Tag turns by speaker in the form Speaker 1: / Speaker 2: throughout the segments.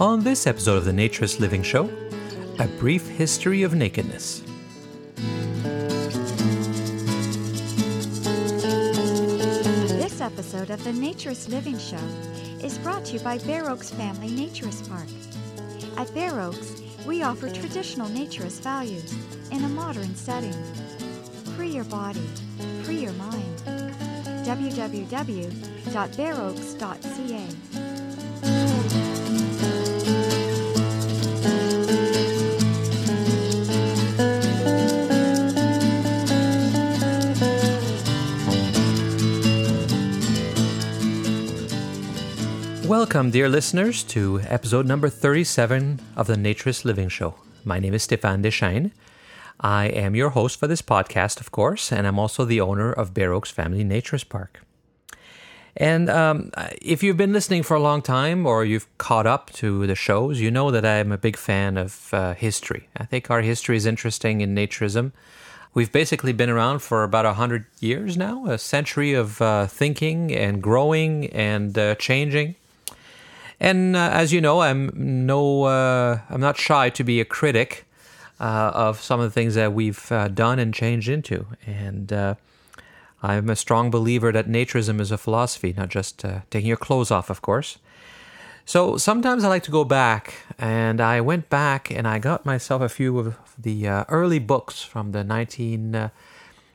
Speaker 1: On this episode of the Naturist Living Show, a brief history of nakedness.
Speaker 2: This episode of the Naturist Living Show is brought to you by Bare Oaks Family Naturist Park. At Bare Oaks, we offer traditional naturist values in a modern setting. Free your body, free your mind. www.bareoaks.ca.
Speaker 1: Welcome, dear listeners, to episode number 37 of the Naturist Living Show. My name is Stéphane Deschênes. I am your host for this podcast, of course, and I'm also the owner of Bare Oaks Family Naturist Park. And um, if you've been listening for a long time or you've caught up to the shows, you know that I'm a big fan of uh, history. I think our history is interesting in naturism. We've basically been around for about 100 years now, a century of uh, thinking and growing and uh, changing. And uh, as you know, I'm no, uh, I'm not shy to be a critic uh, of some of the things that we've uh, done and changed into. And uh, I'm a strong believer that naturism is a philosophy, not just uh, taking your clothes off, of course. So sometimes I like to go back, and I went back and I got myself a few of the early books from the 19,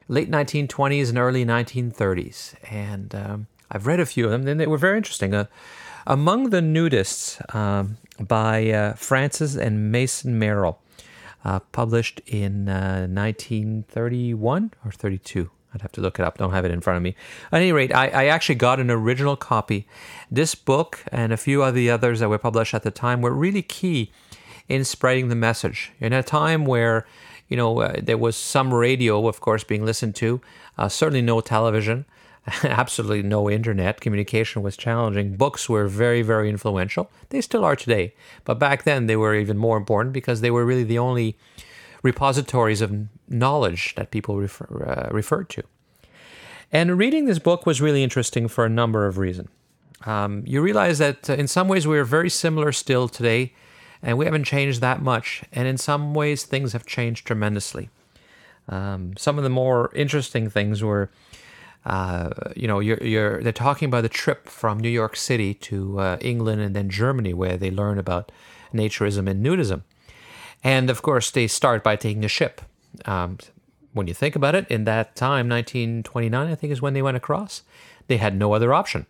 Speaker 1: late 1920s and early 1930s, and um, I've read a few of them, and they were very interesting. Among the Nudists um, by uh, Frances and Mason Merrill, uh, published in uh, 1931 or 32. I'd have to look it up. Don't have it in front of me. At any rate, I, I, actually got an original copy. This book and a few of the others that were published at the time were really key in spreading the message. In a time where, you know, uh, there was some radio, of course, being listened to, uh, certainly no television, absolutely no internet. Communication was challenging. Books were very, very influential. They still are today. But back then, they were even more important because they were really the only repositories of knowledge that people refer, uh, referred to. And reading this book was really interesting for a number of reasons. Um, you realize that uh, in some ways we're very similar still today, and we haven't changed that much. And in some ways, things have changed tremendously. Um, some of the more interesting things were uh, you know, you're, you're, they're talking about the trip from New York City to uh, England and then Germany, where they learn about naturism and nudism. And of course, they start by taking a ship. Um, when you think about it, in that time, 1929, I think is when they went across, they had no other option.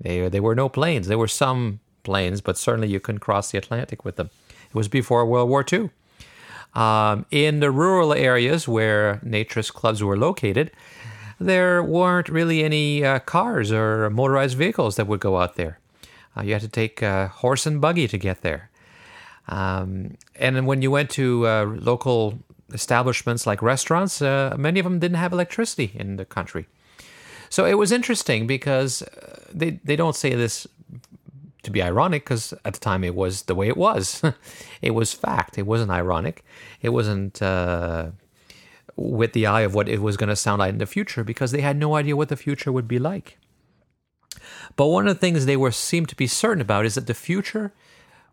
Speaker 1: They, there were no planes. There were some planes, but certainly you couldn't cross the Atlantic with them. It was before World War II. Um, in the rural areas where naturist clubs were located, there weren't really any uh, cars or motorized vehicles that would go out there. Uh, you had to take a horse and buggy to get there. Um, and when you went to uh, local establishments like restaurants, uh, many of them didn't have electricity in the country. So it was interesting because uh, they, they don't say this to be ironic because at the time it was the way it was. it was fact. It wasn't ironic. It wasn't uh, with the eye of what it was going to sound like in the future because they had no idea what the future would be like. But one of the things they were seemed to be certain about is that the future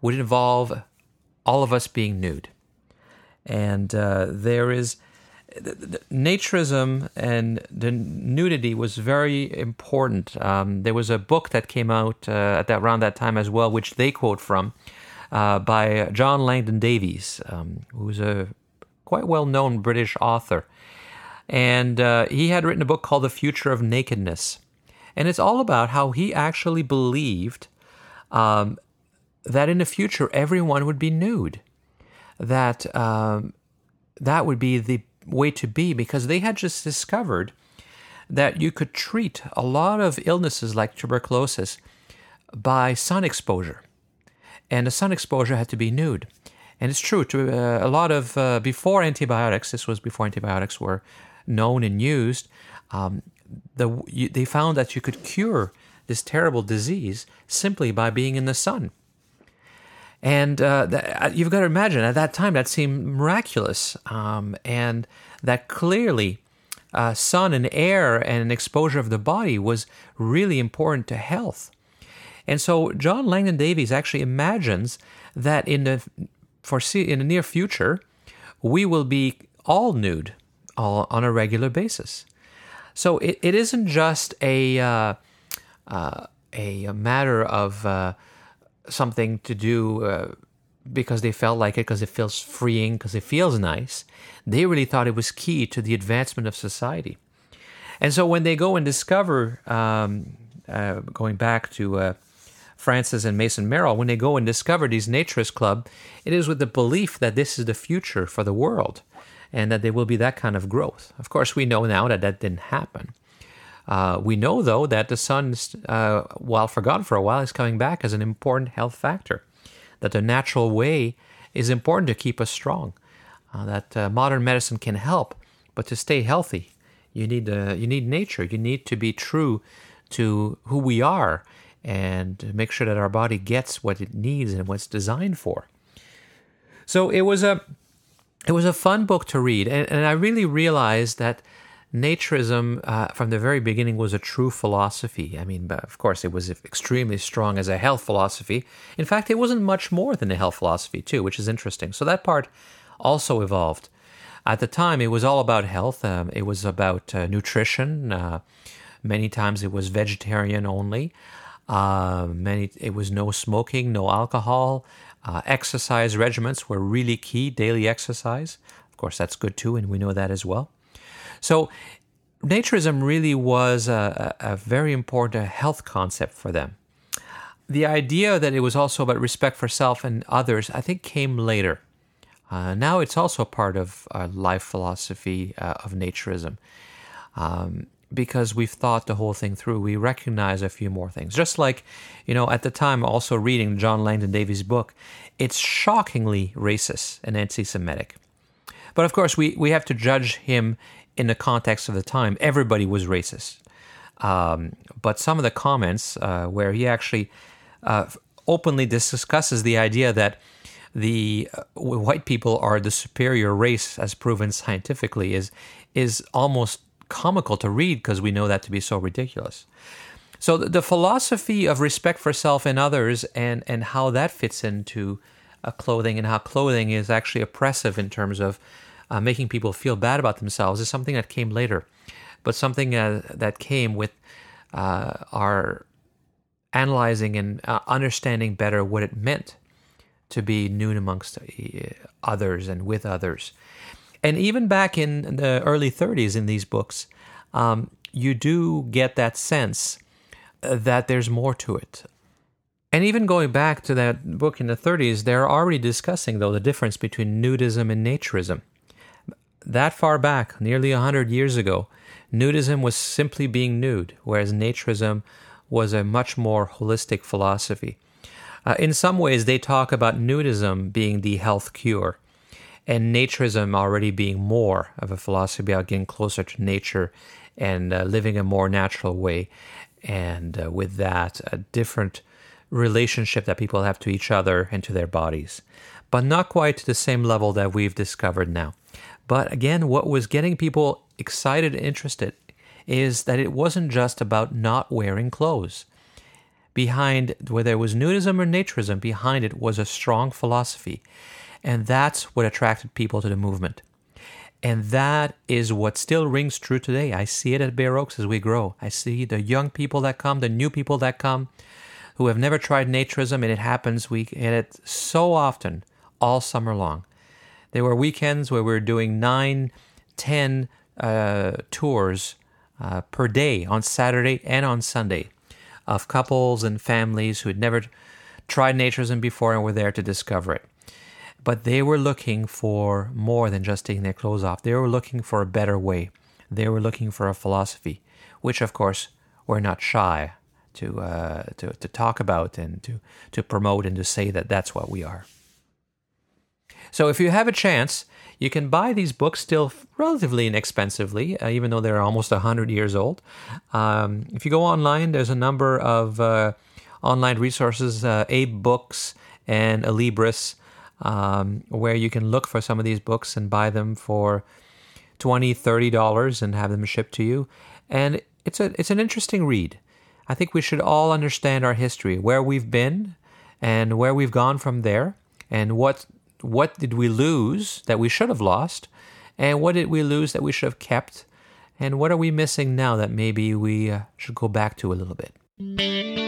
Speaker 1: would involve all of us being nude, and uh, there is the, the, naturism and the nudity was very important. Um, there was a book that came out uh, at that around that time as well, which they quote from. Uh, by John Langdon Davies, um, who's a quite well known British author. And uh, he had written a book called The Future of Nakedness. And it's all about how he actually believed um, that in the future everyone would be nude. That um, that would be the way to be because they had just discovered that you could treat a lot of illnesses like tuberculosis by sun exposure. And the sun exposure had to be nude. And it's true to uh, a lot of uh, before antibiotics. This was before antibiotics were known and used. Um, the you, they found that you could cure this terrible disease simply by being in the sun. And uh, that, uh, you've got to imagine at that time that seemed miraculous, um, and that clearly uh, sun and air and exposure of the body was really important to health. And so John Langdon Davies actually imagines that in the foresee in the near future, we will be all nude all on a regular basis. So it, it isn't just a uh, uh, a, matter of uh, something to do uh, because they felt like it, because it feels freeing, because it feels nice. They really thought it was key to the advancement of society. And so when they go and discover, um, uh, going back to uh, Frances and Mason Merrill, when they go and discover these naturist club, it is with the belief that this is the future for the world and that there will be that kind of growth. Of course, we know now that that didn't happen. Uh, we know, though, that the sun, uh, while forgotten for a while, is coming back as an important health factor. That the natural way is important to keep us strong. Uh, that uh, modern medicine can help, but to stay healthy, you need uh, you need nature. You need to be true to who we are, and make sure that our body gets what it needs and what it's designed for. So it was a it was a fun book to read, and, and I really realized that naturism uh, from the very beginning was a true philosophy. I mean, of course, it was extremely strong as a health philosophy. In fact, it wasn't much more than a health philosophy, too, which is interesting. So that part also evolved. At the time, it was all about health, um, it was about uh, nutrition. Uh, many times it was vegetarian only. Uh, many it was no smoking, no alcohol. Uh, exercise regimens were really key. Daily exercise, of course, that's good too, and we know that as well. So, naturism really was a, a very important health concept for them. The idea that it was also about respect for self and others, I think, came later. Uh, now it's also part of our life philosophy uh, of naturism. Um, because we've thought the whole thing through, we recognize a few more things. Just like, you know, at the time, also reading John Langdon Davies' book, it's shockingly racist and anti Semitic. But of course, we, we have to judge him in the context of the time, everybody was racist. Um, but some of the comments uh, where he actually uh, openly discusses the idea that the uh, white people are the superior race, as proven scientifically, is is almost comical to read because we know that to be so ridiculous. So the, the, philosophy of respect for self and others, and and how that fits into uh, clothing, and how clothing is actually oppressive in terms of uh, making people feel bad about themselves is something that came later, but something uh, that came with uh, our analyzing and uh, understanding better what it meant to be nude amongst uh, others and with others. And even back in the early 30s in these books, um, you do get that sense that there's more to it. And even going back to that book in the 30s, they're already discussing, though, the difference between nudism and naturism that far back, nearly a hundred years ago, nudism was simply being nude, whereas naturism was a much more holistic philosophy. Uh, in some ways, they talk about nudism being the health cure, and naturism already being more of a philosophy about getting closer to nature and uh, living a more natural way, and uh, with that, a different relationship that people have to each other and to their bodies, but not quite to the same level that we've discovered now. But again, what was getting people excited and interested is that it wasn't just about not wearing clothes. Behind, whether it was nudism or naturism, behind it was a strong philosophy. And that's what attracted people to the movement. And that is what still rings true today. I see it at Bare Oaks as we grow. I see the young people that come, the new people that come, who have never tried naturism, and it happens. We get it so often, all summer long. There were weekends where we were doing nine, ten uh, tours uh, per day on Saturday and on Sunday of couples and families who had never tried naturism before and were there to discover it. But they were looking for more than just taking their clothes off. They were looking for a better way. They were looking for a philosophy, which, of course, we're not shy to, uh, to, to talk about and to, to promote and to say that that's what we are. So if you have a chance, you can buy these books still relatively inexpensively, uh, even though they're almost 100 years old. Um, if you go online, there's a number of uh, online resources, uh, AbeBooks and Alibris, um, where you can look for some of these books and buy them for 20 $30 and have them shipped to you. And it's, a, it's an interesting read. I think we should all understand our history, where we've been, and where we've gone from there, and what what did we lose that we should have lost, and what did we lose that we should have kept, and what are we missing now that maybe we uh, should go back to a little bit.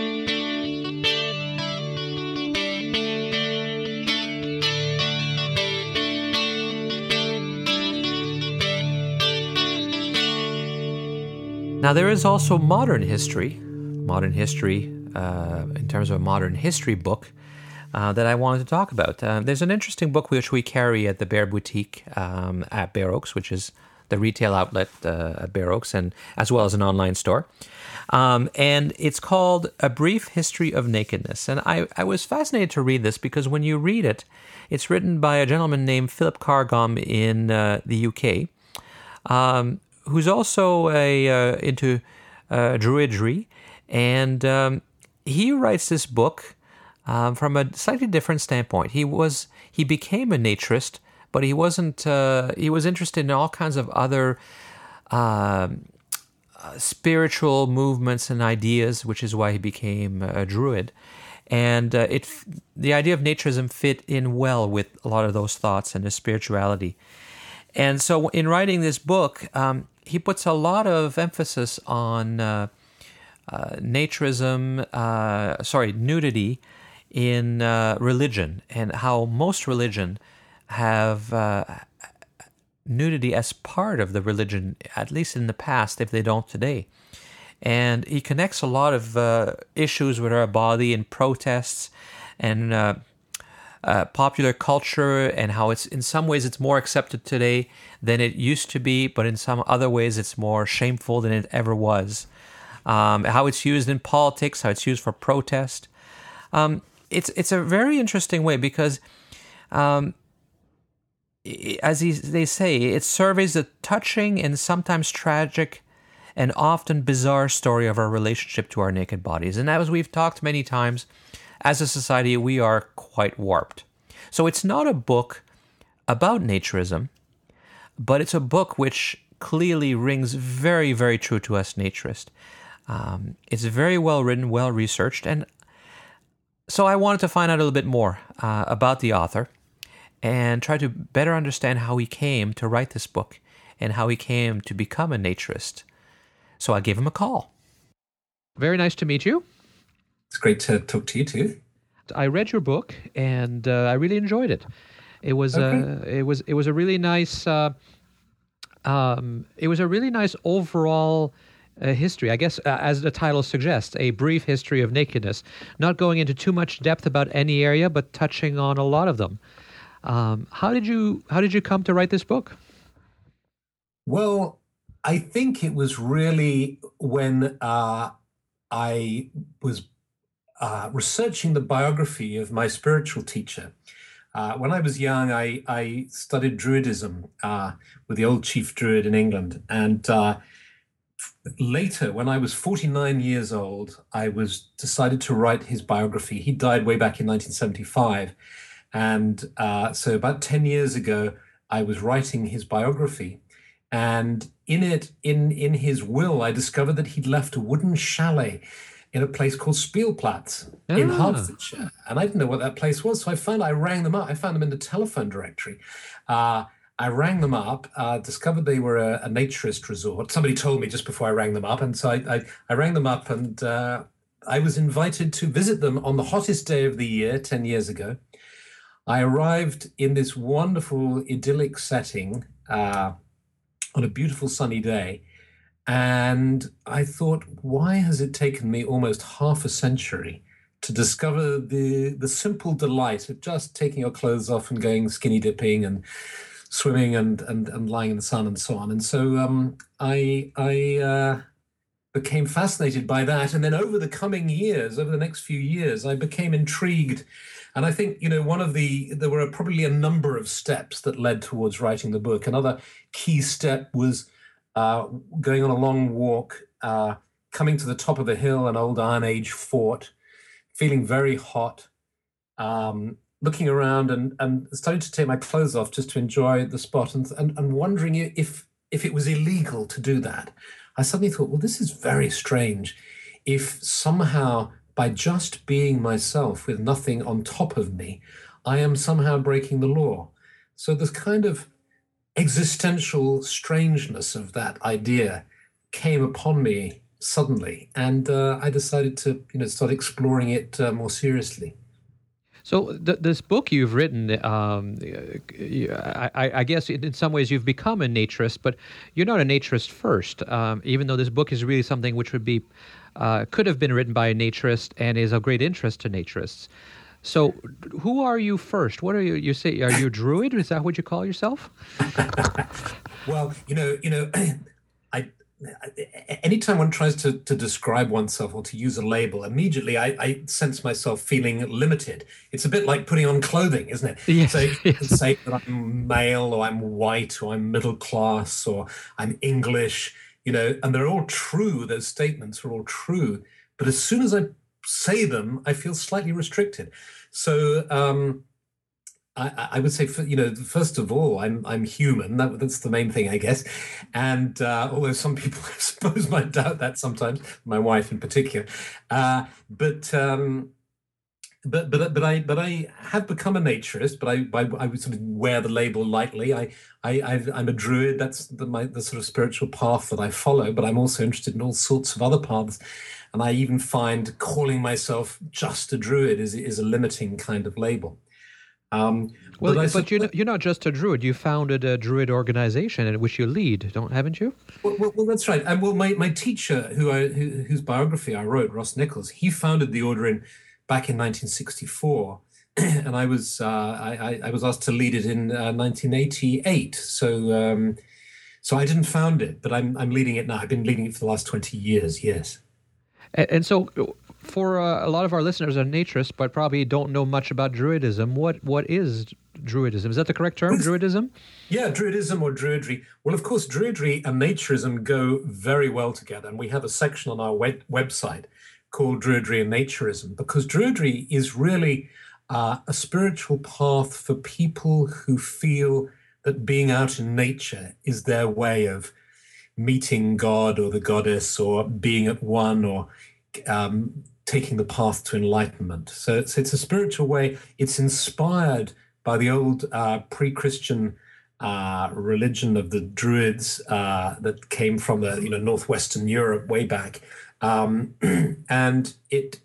Speaker 1: Now, there is also modern history, modern history uh, in terms of a modern history book uh, that I wanted to talk about. Uh, there's an interesting book which we carry at the Bare Boutique um, at Bare Oaks, which is the retail outlet uh, at Bare Oaks, and as well as an online store. Um, and it's called A Brief History of Nakedness. And I, I was fascinated to read this because when you read it, it's written by a gentleman named Philip Carr-Gomm in uh, the UK. Um, who's also a uh, into uh, druidry, and um, he writes this book um, from a slightly different standpoint. He was he became a naturist, but he wasn't. Uh, he was interested in all kinds of other. Um, spiritual movements and ideas, which is why he became a druid, and uh, it the idea of naturism fit in well with a lot of those thoughts and his spirituality. And so, in writing this book, um, he puts a lot of emphasis on uh, uh, naturism, uh, sorry, nudity in uh, religion, and how most religion have uh, nudity as part of the religion, at least in the past, if they don't today. And he connects a lot of uh, issues with our body and protests and uh, popular culture and how it's in some ways it's more accepted today than it used to be, but in some other ways it's more shameful than it ever was. Um, how it's used in politics, how it's used for protest. Um, it's it's a very interesting way because, um, as he, they say, it surveys a touching and sometimes tragic and often bizarre story of our relationship to our naked bodies. And as we've talked many times, as a society, we are quite warped. So it's not a book about naturism, but it's a book which clearly rings very, very true to us naturists. Um, it's very well written, well researched, and so I wanted to find out a little bit more uh, about the author and try to better understand how he came to write this book and how he came to become a naturist. So I gave him a call. Very nice to meet you.
Speaker 3: It's great to talk to you too.
Speaker 1: I read your book and uh, I really enjoyed it. It was okay. uh, it was it was a really nice uh, um, it was a really nice overall uh, history. I guess uh, as the title suggests, a brief history of nakedness, not going into too much depth about any area, but touching on a lot of them. Um, how did you how did you come to write this book?
Speaker 3: Well, I think it was really when uh, I was uh, researching the biography of my spiritual teacher. Uh, when I was young, I, I studied Druidism uh, with the old chief Druid in England. And uh, later, when I was 49 years old, I was decided to write his biography. He died way back in 1975. And uh, so about 10 years ago, I was writing his biography. And in it, in, in his will, I discovered that he'd left a wooden chalet in a place called Spielplatz ah. in Hertfordshire. And I didn't know what that place was. So I found, I rang them up. I found them in the telephone directory. Uh, I rang them up, uh, discovered they were a, a, naturist resort. Somebody told me just before I rang them up. And so I, I, I rang them up and uh, I was invited to visit them on the hottest day of the year 10 years ago. I arrived in this wonderful idyllic setting uh, on a beautiful sunny day. And I thought, why has it taken me almost half a century to discover the the simple delight of just taking your clothes off and going skinny dipping and swimming and and, and lying in the sun and so on. And so um, I I uh, became fascinated by that. And then over the coming years, over the next few years, I became intrigued. And I think you know one of the there were probably a number of steps that led towards writing the book. Another key step was uh, going on a long walk, uh, coming to the top of a hill, an old Iron Age fort, feeling very hot, um, looking around and, and starting to take my clothes off just to enjoy the spot and, and, and wondering if, if it was illegal to do that. I suddenly thought, well, this is very strange. if somehow by just being myself with nothing on top of me, I am somehow breaking the law. So this kind of existential strangeness of that idea came upon me suddenly, and uh, I decided to you know start exploring it uh, more seriously.
Speaker 1: So th- this book you've written, um, I, I, guess in some ways you've become a naturist, but you're not a naturist first. Um, even though this book is really something which would be uh, could have been written by a naturist and is of great interest to naturists. So, who are you first? What are you? You say are you a druid? Is that what you call yourself?
Speaker 3: well, you know, you know, I anytime one tries to, to describe oneself or to use a label, immediately I, I, sense myself feeling limited. It's a bit like putting on clothing, isn't it?
Speaker 1: Yes,
Speaker 3: so you
Speaker 1: yes.
Speaker 3: can say that I'm male or I'm white or I'm middle class or I'm English, you know, and they're all true. Those statements are all true. But as soon as I say them, I feel slightly restricted. So um, I, I, would say, you know, first of all, I'm I'm human. That, that's the main thing, I guess. And uh, although some people, I suppose, might doubt that sometimes, my wife in particular. Uh, but um, but but but I but I have become a naturist. But I I, I would sort of wear the label lightly. I I i am a druid. That's the my the sort of spiritual path that I follow. But I'm also interested in all sorts of other paths. And I even find calling myself just a druid is is a limiting kind of label.
Speaker 1: Um, well, but, but you're, not, you're not just a druid. You founded a druid organization in which you lead, don't haven't you?
Speaker 3: Well, well, well that's right. Well, my, my teacher, who I, who, whose biography I wrote, Ross Nichols, he founded the order in back in 1964, and I was uh, I, I, was asked to lead it in uh, 1988. So um, so I didn't found it, but I'm I'm leading it now. I've been leading it for the last 20 years. Yes.
Speaker 1: And, and so, for uh, a lot of our listeners are naturists, but probably don't know much about Druidism. What what is Druidism? Is that the correct term, Druidism?
Speaker 3: Yeah, Druidism or Druidry. Well, of course, Druidry and Naturism go very well together, and we have a section on our web- website called Druidry and Naturism because Druidry is really uh, a spiritual path for people who feel that being out in nature is their way of meeting God or the goddess or being at one or um, taking the path to enlightenment. So it's, it's a spiritual way. It's inspired by the old uh, pre-Christian uh, religion of the Druids uh, that came from the you know northwestern Europe way back, um, and it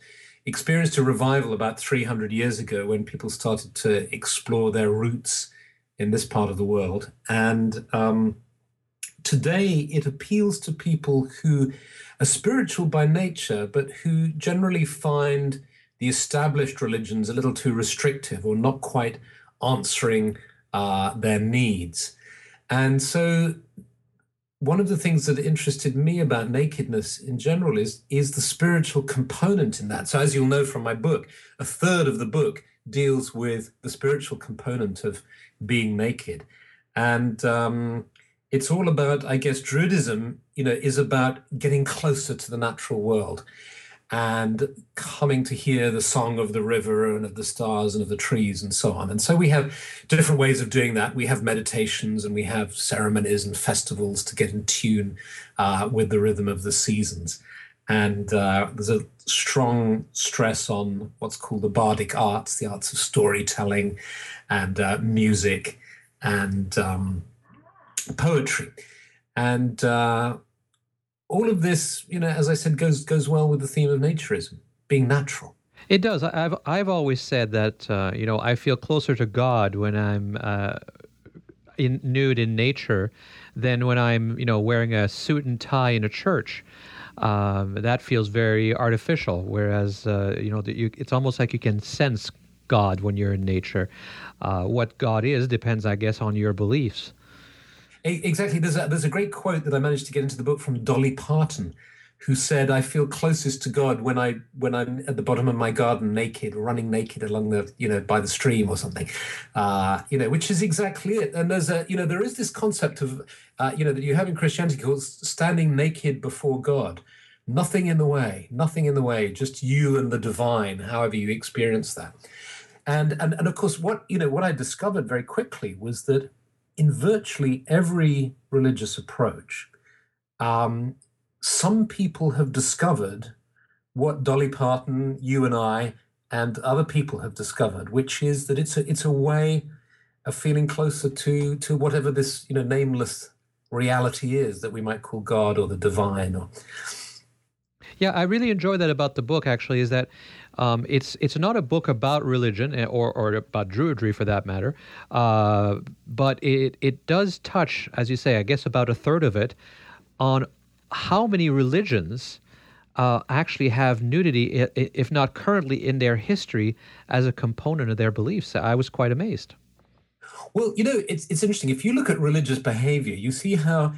Speaker 3: experienced a revival about 300 years ago when people started to explore their roots in this part of the world. And um, today it appeals to people who are spiritual by nature, but who generally find the established religions a little too restrictive or not quite answering uh, their needs. And so, one of the things that interested me about nakedness in general is, is the spiritual component in that. So, as you'll know from my book, a third of the book deals with the spiritual component of being naked. And um, it's all about, I guess, Druidism, you know, is about getting closer to the natural world and coming to hear the song of the river and of the stars and of the trees and so on. And so we have different ways of doing that. We have meditations and we have ceremonies and festivals to get in tune uh, with the rhythm of the seasons. And uh, there's a strong stress on what's called the bardic arts, the arts of storytelling and uh, music and um, poetry. And uh, all of this, you know, as I said, goes goes well with the theme of naturism, being natural.
Speaker 1: It does. I've I've always said that uh, you know I feel closer to God when I'm uh, in nude in nature than when I'm you know wearing a suit and tie in a church. Um, that feels very artificial. Whereas uh, you know the, you, it's almost like you can sense God when you're in nature. Uh, what God is depends, I guess, on your beliefs.
Speaker 3: Exactly. There's a, there's a great quote that I managed to get into the book from Dolly Parton, who said, "I feel closest to God when I when I'm at the bottom of my garden, naked, running naked along the you know by the stream or something." Uh, you know, which is exactly it. And there's a you know there is this concept of uh, you know that you have in Christianity called standing naked before God. Nothing in the way, nothing in the way, just you and the divine, however you experience that. And and and of course, what you know, what I discovered very quickly was that in virtually every religious approach, um, some people have discovered what Dolly Parton, you and I, and other people have discovered, which is that it's a it's a way of feeling closer to to whatever this you know nameless reality is that we might call God or the divine or
Speaker 1: yeah, I really enjoy that about the book. Actually, is that um, it's it's not a book about religion eh, or or about Druidry for that matter, uh, but it it does touch, as you say, I guess about a third of it, on how many religions. Uh, actually have nudity, if not currently in their history, as a component of their beliefs. I was quite amazed.
Speaker 3: Well, you know, it's it's interesting. If you look at religious behavior, you see how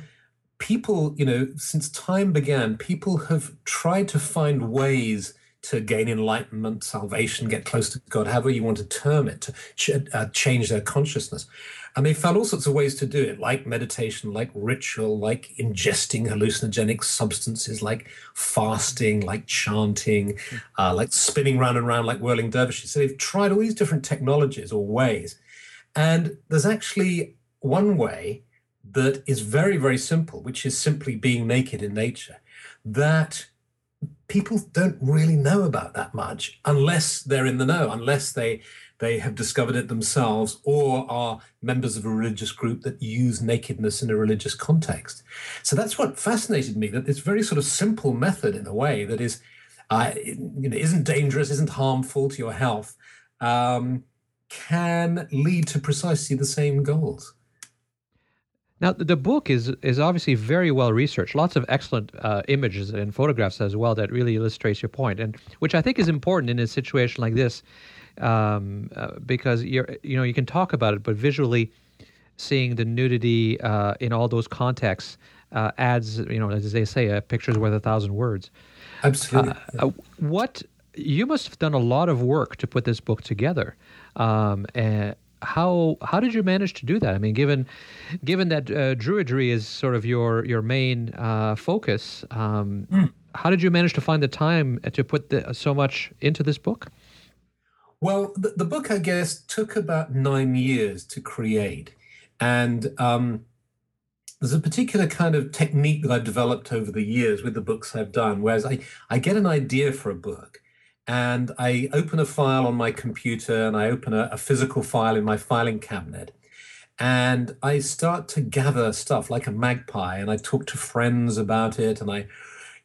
Speaker 3: people, you know, since time began, people have tried to find ways to gain enlightenment, salvation, get close to God, however you want to term it, to ch- uh, change their consciousness. And they found all sorts of ways to do it, like meditation, like ritual, like ingesting hallucinogenic substances, like fasting, like chanting, uh, like spinning round and round like whirling dervishes. So they've tried all these different technologies or ways. And there's actually one way that is very, very simple, which is simply being naked in nature, that people don't really know about that much unless they're in the know, unless they they have discovered it themselves or are members of a religious group that use nakedness in a religious context. So that's what fascinated me, that this very sort of simple method in a way that is uh, you know, isn't dangerous, isn't harmful to your health, um, can lead to precisely the same goals.
Speaker 1: Now, the book is is obviously very well researched. Lots of excellent uh, images and photographs as well that really illustrates your point, and which I think is important in a situation like this, um, uh, because you're you know you can talk about it, but visually seeing the nudity uh, in all those contexts uh, adds you know as they say, a picture's worth a thousand words.
Speaker 3: Absolutely.
Speaker 1: Uh, uh, what you must have done a lot of work to put this book together. Um, and how how did you manage to do that? I mean, given given that uh, Druidry is sort of your your main uh, focus, um, mm. how did you manage to find the time to put the, so much into this book?
Speaker 3: Well, the, the, book, I guess, took about nine years to create, and um, there's a particular kind of technique that I've developed over the years with the books I've done. Whereas I I get an idea for a book, and I open a file on my computer and I open a, a, physical file in my filing cabinet. And I start to gather stuff like a magpie and I talk to friends about it. And I,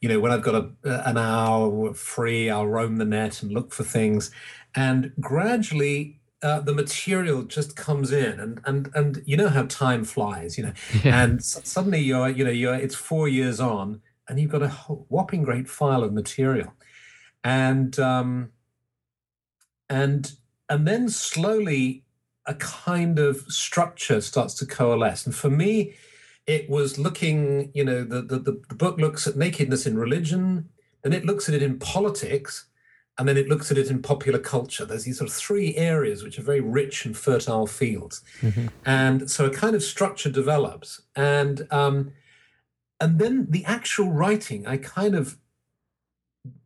Speaker 3: you know, when I've got a, an hour free, I'll roam the net and look for things. And gradually, uh, the material just comes in and and and you know how time flies you know yeah. and suddenly you're you know you're it's four years on and you've got a whopping great file of material and um, and and then slowly a kind of structure starts to coalesce. And for me, it was looking, you know, the, the, the book looks at nakedness in religion, then it looks at it in politics, and then it looks at it in popular culture. There's these sort of three areas which are very rich and fertile fields. Mm-hmm. And so a kind of structure develops. And um, and then the actual writing, I kind of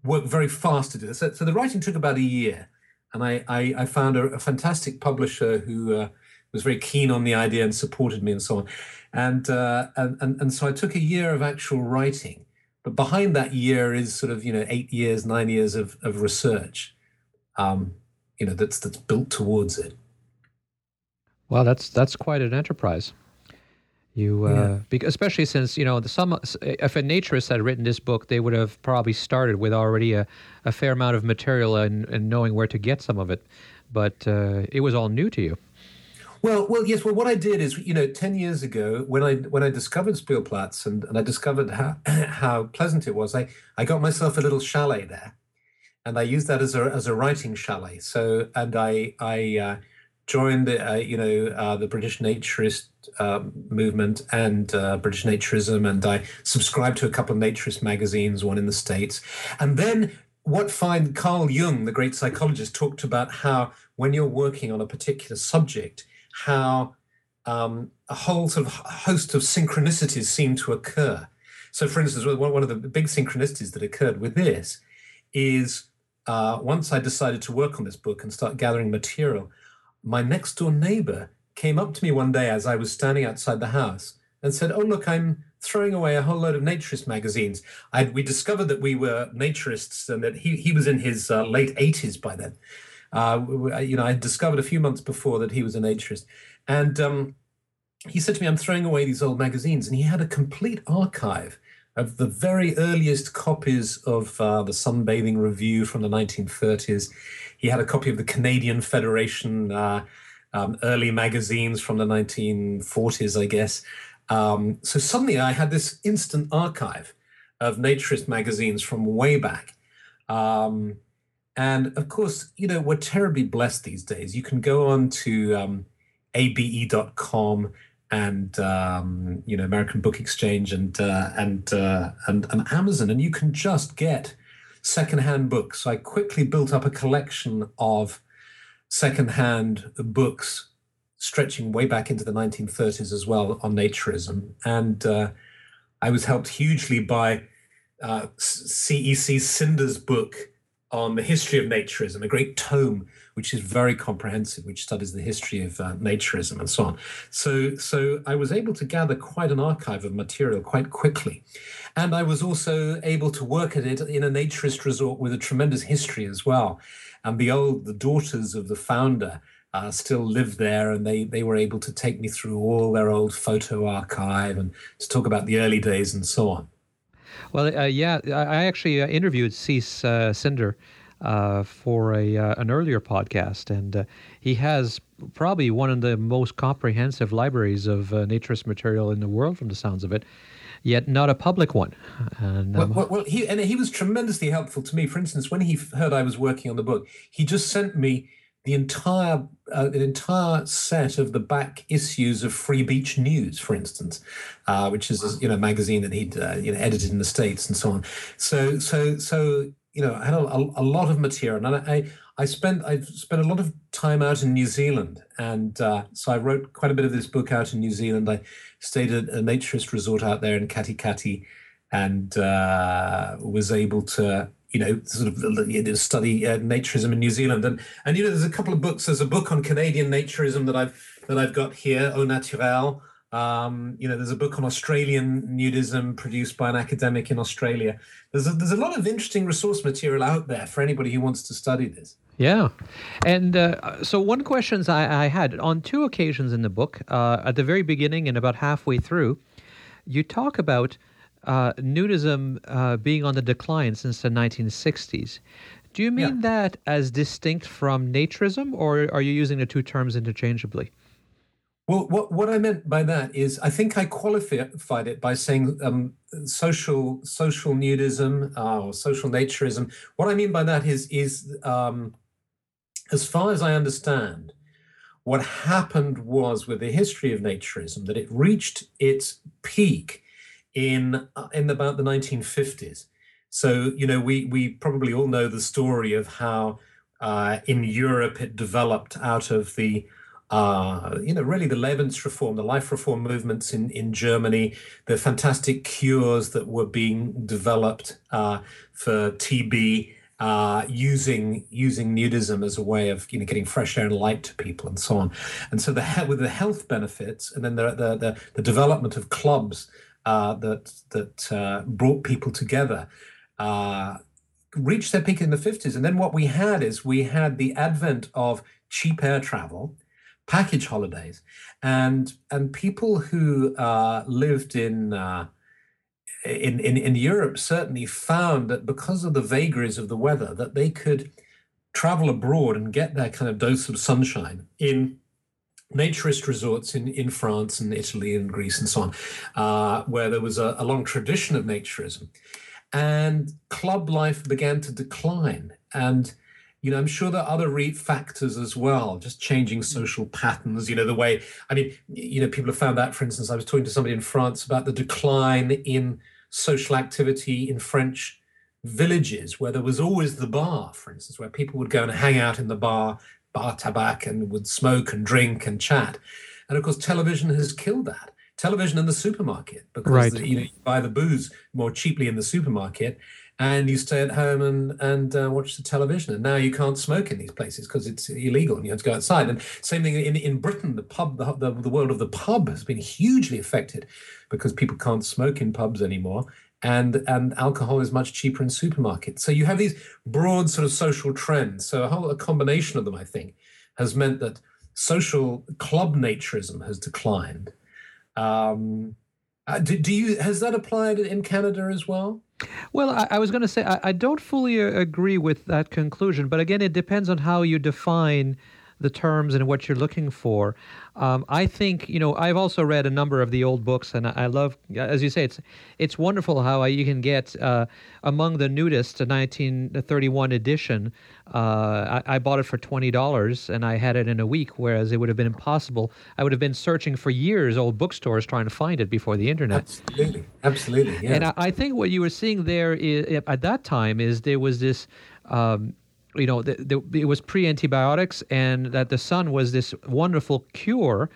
Speaker 3: worked very fast to do this. So, so the writing took about a year, and I I, I found a, a, fantastic publisher who uh, was very keen on the idea and supported me and so on, and, uh, and and and so I took a year of actual writing, but behind that year is sort of you know eight years, nine years of of research, um, you know that's that's built towards it.
Speaker 1: Well, that's that's quite an enterprise. You, uh, yeah. especially since you know the some if a naturist had written this book, they would have probably started with already a, a fair amount of material and, and knowing where to get some of it, but uh, it was all new to you.
Speaker 3: Well, well, yes. Well, what I did is, you know, ten years ago, when I when I discovered Spielplatz and, and I discovered how how pleasant it was, I I got myself a little chalet there, and I used that as a as a writing chalet. So, and I I uh, joined, uh, you know, uh, the British naturist uh, movement and uh, British naturism, and I subscribed to a couple of naturist magazines, one in the States. And then what find Carl Jung, the great psychologist, talked about how when you're working on a particular subject, how um, a whole sort of host of synchronicities seem to occur. So, for instance, one of the big synchronicities that occurred with this is uh, once I decided to work on this book and start gathering material, my next door neighbor came up to me one day as I was standing outside the house and said, "Oh, look, I'm throwing away a whole load of naturist magazines. I, we discovered that we were naturists and that he, he was in his uh, late 80s by then. Uh, you know, I discovered a few months before that he was a naturist. And um, he said to me, I'm throwing away these old magazines. And he had a complete archive of the very earliest copies of uh, the Sunbathing Review from the 1930s. He had a copy of the Canadian Federation uh, um, early magazines from the 1940s, I guess. Um, so suddenly I had this instant archive of naturist magazines from way back. Um, and of course, you know, we're terribly blessed these days. You can go on to um, abe.com and um, you know American Book Exchange and uh, and, uh, and and Amazon, and you can just get secondhand books. So I quickly built up a collection of secondhand books stretching way back into the 1930s as well on naturism, and uh, I was helped hugely by Cec uh, Cinder's book on the history of naturism, a great tome which is very comprehensive, which studies the history of uh, naturism and so on. So, so I was able to gather quite an archive of material quite quickly, and I was also able to work at it in a naturist resort with a tremendous history as well. And the old, the daughters of the founder. Uh, still live there, and they they were able to take me through all their old photo archive and to talk about the early days and so on.
Speaker 1: Well, uh, yeah, I actually uh, interviewed Cec uh, Cinder uh, for a uh, an earlier podcast, and uh, he has probably one of the most comprehensive libraries of uh, naturist material in the world, from the sounds of it. Yet not a public one.
Speaker 3: And, um, well, well, well, he and he was tremendously helpful to me. For instance, when he heard I was working on the book, he just sent me the entire uh, an entire set of the back issues of Free Beach News, for instance, uh, which is you know a magazine that he'd uh, you know edited in the states and so on. So so so you know, I had a, a, a lot of material, and I, I spent I spent a lot of time out in New Zealand, and uh, so I wrote quite a bit of this book out in New Zealand. I stayed at a naturist resort out there in Katikati, and uh, was able to you know sort of study uh, naturism in New Zealand. And and you know, there's a couple of books. There's a book on Canadian naturism that I've that I've got here, Au Naturel. Um, you know, there's a book on Australian nudism produced by an academic in Australia. There's a, there's a lot of interesting resource material out there for anybody who wants to study this.
Speaker 1: Yeah, and uh, so one questions I, I, had on two occasions in the book, uh, at the very beginning and about halfway through, you talk about uh, nudism uh, being on the decline since the 1960s. Do you mean yeah. that as distinct from naturism, or are you using the two terms interchangeably?
Speaker 3: Well, what, what I meant by that is I think I qualified it by saying um, social social nudism uh, or social naturism. What I mean by that is is um, as far as I understand, what happened was with the history of naturism that it reached its peak in uh, in about the 1950s. So you know we we probably all know the story of how uh, in Europe it developed out of the uh, you know, really the Lebensreform, the life reform movements in, in Germany, the fantastic cures that were being developed uh, for TB, uh, using using nudism as a way of you know getting fresh air and light to people and so on. And so the with the health benefits, and then the the the, the development of clubs uh, that that uh, brought people together. Uh, reached their peak in the 50s and then what we had is we had the advent of cheap air travel package holidays, and and people who uh, lived in, uh, in in in Europe certainly found that because of the vagaries of the weather, that they could travel abroad and get their kind of dose of sunshine in naturist resorts in, in France and Italy and Greece and so on, uh, where there was a, a, long tradition of naturism. And club life began to decline. And you know, I'm sure there are other re- factors as well, just changing social patterns. You know, the way, I mean, you know, people have found that, for instance, I was talking to somebody in France about the decline in social activity in French villages where there was always the bar, for instance, where people would go and hang out in the bar, bar tabac, and would smoke and drink and chat. And of course, television has killed that. Television in the supermarket because
Speaker 1: right.
Speaker 3: the, you know you buy the booze more cheaply in the supermarket, and you stay at home and and uh, watch the television. And now you can't smoke in these places because it's illegal and you have to go outside. And same thing in in Britain, the pub, the, the, the world of the pub has been hugely affected because people can't smoke in pubs anymore. And, and alcohol is much cheaper in supermarkets. So you have these broad sort of social trends. So a whole a combination of them, I think, has meant that social club naturism has declined. Um, uh, do, do, you has that applied in Canada as well?
Speaker 1: Well, I, I was going to say I, I, don't fully uh, agree with that conclusion, but again, it depends on how you define the terms and what you're looking for. Um, I think you know I've also read a number of the old books, and I, love, as you say, it's it's wonderful how you can get uh, among the nudist a 1931 edition. Uh, I, I, bought it for twenty dollars, and I had it in a week, whereas it would have been impossible. I would have been searching for years old bookstores trying to find it before the internet.
Speaker 3: Absolutely, absolutely. Yeah.
Speaker 1: And I, I think what you were seeing there is, at that time is there was this. Um, you know, the, the, it was pre antibiotics, and that the sun was this wonderful cure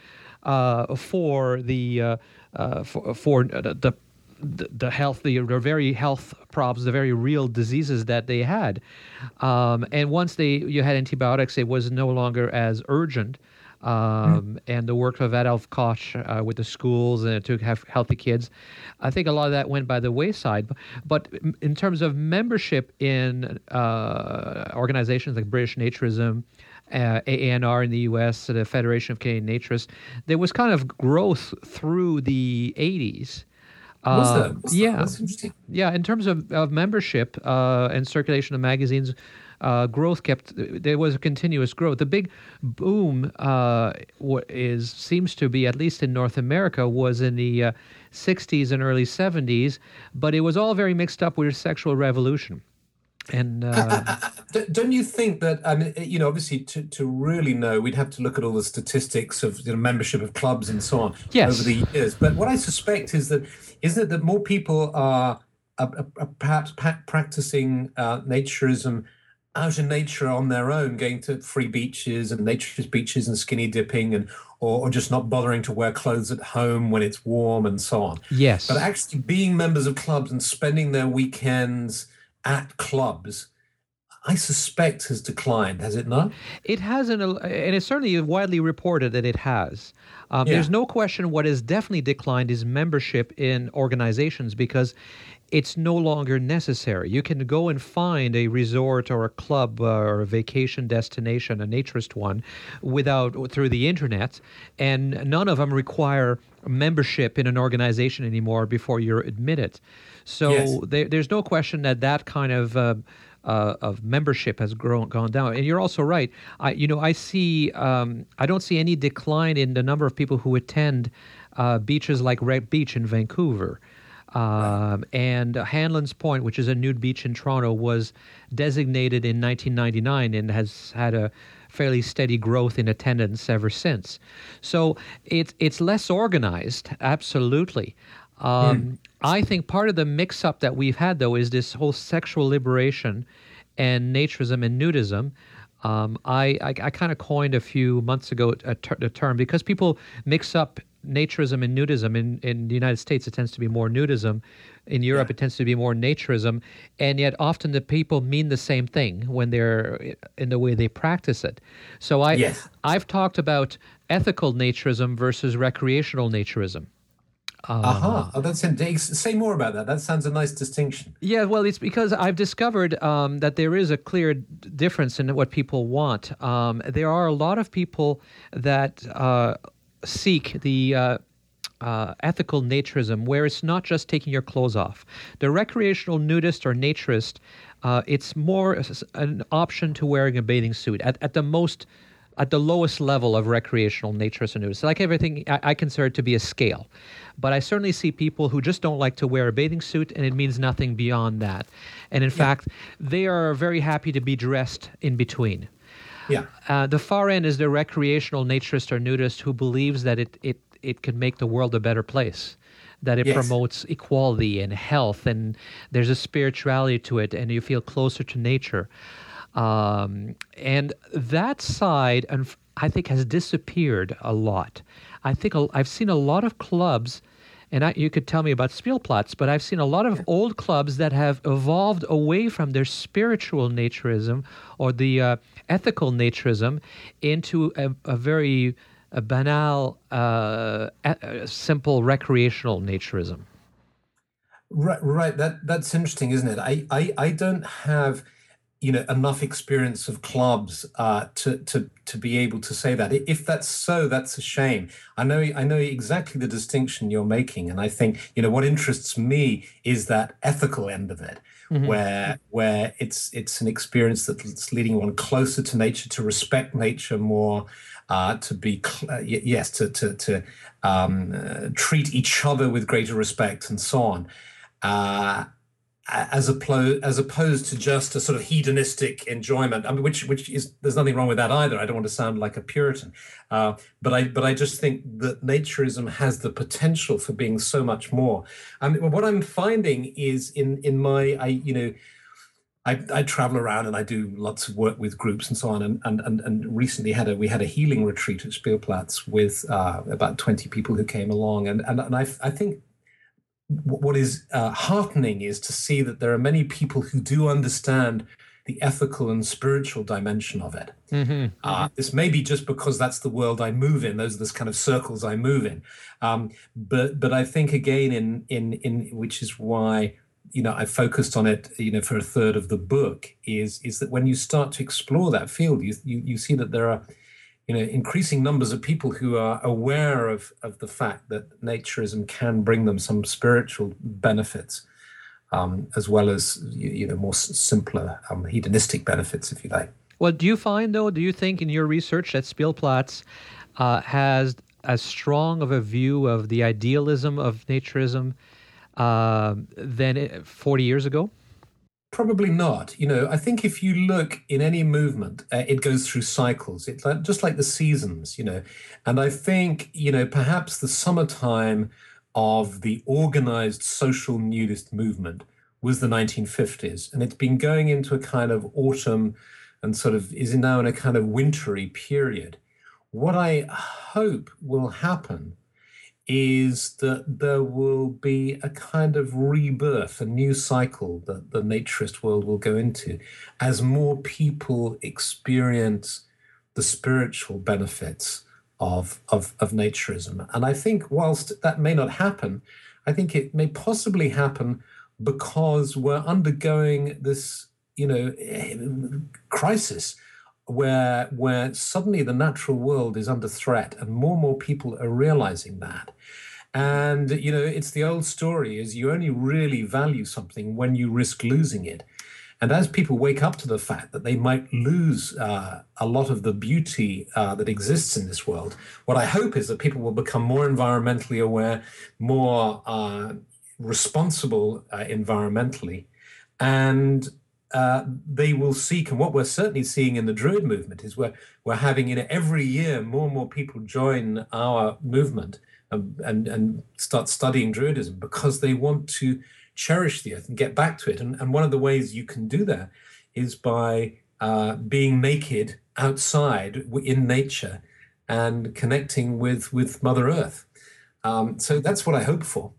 Speaker 1: uh, for the uh, uh, for, for the the health, the, the, very health problems, the very real diseases that they had. Um, and once they you had antibiotics, it was no longer as urgent um, mm. and the work of Adolf Koch uh, with the schools and to have healthy kids. I think a lot of that went by the wayside. But in terms of membership in uh, organizations like British Naturism, uh, AANR in the U.S., the Federation of Canadian Naturists, there was kind of growth through the 80s.
Speaker 3: Uh,
Speaker 1: yeah, yeah. In terms of, of membership uh, and circulation of magazines, uh, growth kept there was a continuous growth. The big boom uh, is seems to be at least in North America was in the uh, 60s and early 70s, but it was all very mixed up with sexual revolution. And uh,
Speaker 3: don't you think that I mean, you know, obviously to, to really know, we'd have to look at all the statistics of you know, membership of clubs and so on
Speaker 1: yes.
Speaker 3: over the years. But what I suspect is that isn't it that more people are, are, are perhaps practicing uh, naturism out in nature on their own, going to free beaches and nature's beaches and skinny dipping and or, or, just not bothering to wear clothes at home when it's warm and so on.
Speaker 1: Yes.
Speaker 3: But actually being members of clubs and spending their weekends at clubs, I suspect has declined, has it not?
Speaker 1: It hasn't, and it's certainly widely reported that it has. Um, yeah. There's no question what has definitely declined is membership in organizations because it's no longer necessary. You can go and find a resort or a club uh, or a vacation destination, a naturist one, without through the internet, and none of them require membership in an organization anymore before you're admitted. So yes. there, there's no question that that kind of uh, uh, of membership has grown gone down. And you're also right. I you know I see um, I don't see any decline in the number of people who attend uh, beaches like Wreck Beach in Vancouver. Um, and Hanlon's Point, which is a nude beach in Toronto, was designated in 1999 and has had a fairly steady growth in attendance ever since. So it's it's less organized, absolutely. Um, mm. I think part of the mix-up that we've had, though, is this whole sexual liberation and naturism and nudism. Um, I, I, I kind of coined a few months ago a, ter- a term because people mix up naturism and nudism. In, in the United States, it tends to be more nudism. In Europe, yeah. it tends to be more naturism. And yet, often the people mean the same thing when they're in the way they practice it. So I,
Speaker 3: yes.
Speaker 1: I've talked about ethical naturism versus recreational naturism.
Speaker 3: Uh, Aha! Oh, that's say more about that. That sounds a nice distinction.
Speaker 1: Yeah, well, it's because I've discovered um, that there is a clear difference in what people want. Um, there are a lot of people that uh, seek the uh, uh, ethical naturism, where it's not just taking your clothes off. The recreational nudist or naturist, uh, it's more an option to wearing a bathing suit at, at the most, at the lowest level of recreational naturist or nudist. Like everything, I, I consider it to be a scale. But I certainly see people who just don't like to wear a bathing suit, and it means nothing beyond that. And in yeah. fact, they are very happy to be dressed in between.
Speaker 3: Yeah.
Speaker 1: Uh, the far end is the recreational naturist or nudist who believes that it, it, it can make the world a better place, that it yes. promotes equality and health, and there's a spirituality to it, and you feel closer to nature. Um, and that side, I think, has disappeared a lot. I think I've seen a lot of clubs and I, you could tell me about Spielplatz, but I've seen a lot of old clubs that have evolved away from their spiritual naturism or the uh, ethical naturism into a, a very a banal, uh, a, simple recreational naturism.
Speaker 3: Right, right. That that's interesting, isn't it? I, I, I don't have you know enough experience of clubs uh, to to to be able to say that. If that's so, that's a shame. I know I know exactly the distinction you're making, and I think you know what interests me is that ethical end of it, mm-hmm. where where it's it's an experience that's leading one closer to nature, to respect nature more, uh, to be cl- yes, to to to um, uh, treat each other with greater respect, and so on. As opposed as opposed to just a sort of hedonistic enjoyment. I mean, which which is there's nothing wrong with that either. I don't want to sound like a Puritan, uh, but I but I just think that naturism has the potential for being so much more. And what I'm finding is in in my I you know. I, I, travel around and I do lots of work with groups and so on. And and and, and recently had a we had a healing retreat at Spielplatz with uh, about twenty people who came along. And and, and I I think what is uh, heartening is to see that there are many people who do understand the ethical and spiritual dimension of it. Mm-hmm. Uh, this may be just because that's the world I move in; those are the kind of circles I move in. Um, but but I think again, in in in which is why you know I focused on it. You know, for a third of the book is is that when you start to explore that field, you you, you see that there are you know increasing numbers of people who are aware of of the fact that naturism can bring them some spiritual benefits um, as well as you, you know more simpler um, hedonistic benefits if you like.
Speaker 1: Well do you find though do you think in your research that spielplatz uh, has as strong of a view of the idealism of naturism uh, than 40 years ago
Speaker 3: Probably not. You know, I think if you look in any movement, uh, it goes through cycles. It's like, just like the seasons, you know. And I think, you know, perhaps the summertime of the organized social nudist movement was the 1950s. And it's been going into a kind of autumn and sort of is now in a kind of wintry period. What I hope will happen is that there will be a kind of rebirth, a new cycle that the naturist world will go into as more people experience the spiritual benefits of, of, of naturism. And I think, whilst that may not happen, I think it may possibly happen because we're undergoing this, you know, eh, crisis where where suddenly the natural world is under threat and more and more people are realizing that. And you know it's the old story is you only really value something when you risk losing it. And as people wake up to the fact that they might lose uh, a lot of the beauty uh, that exists in this world, what I hope is that people will become more environmentally aware, more uh, responsible uh, environmentally, and uh, they will seek, and what we're certainly seeing in the Druid movement is we're, we're having, you know, every year more and more people join our movement and, and, and start studying Druidism because they want to cherish the earth and get back to it. And, and one of the ways you can do that is by uh, being naked outside in nature and connecting with, with Mother Earth. Um, so that's what I hope for.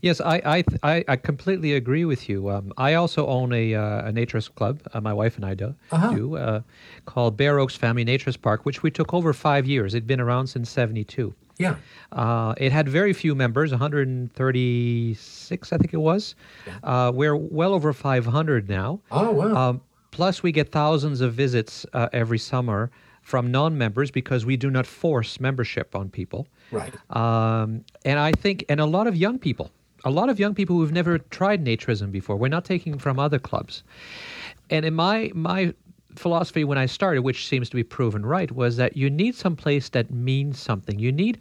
Speaker 1: Yes, I I, I completely agree with you. Um, I also own a, uh, a naturist club. Uh, my wife and I do, uh-huh. do uh, called Bare Oaks Family Naturist Park, which we took over five years. It'd been around since '72.
Speaker 3: Yeah.
Speaker 1: Uh, it had very few members, 136, I think it was. Yeah. Uh, we're well over 500 now.
Speaker 3: Oh wow! Um,
Speaker 1: plus, we get thousands of visits every summer from non-members because we do not force membership on people.
Speaker 3: Right.
Speaker 1: Um, and I think, and a lot of young people, a lot of young people who've never tried naturism before. We're not taking from other clubs. And in my my philosophy when I started, which seems to be proven right, was that you need some place that means something. You need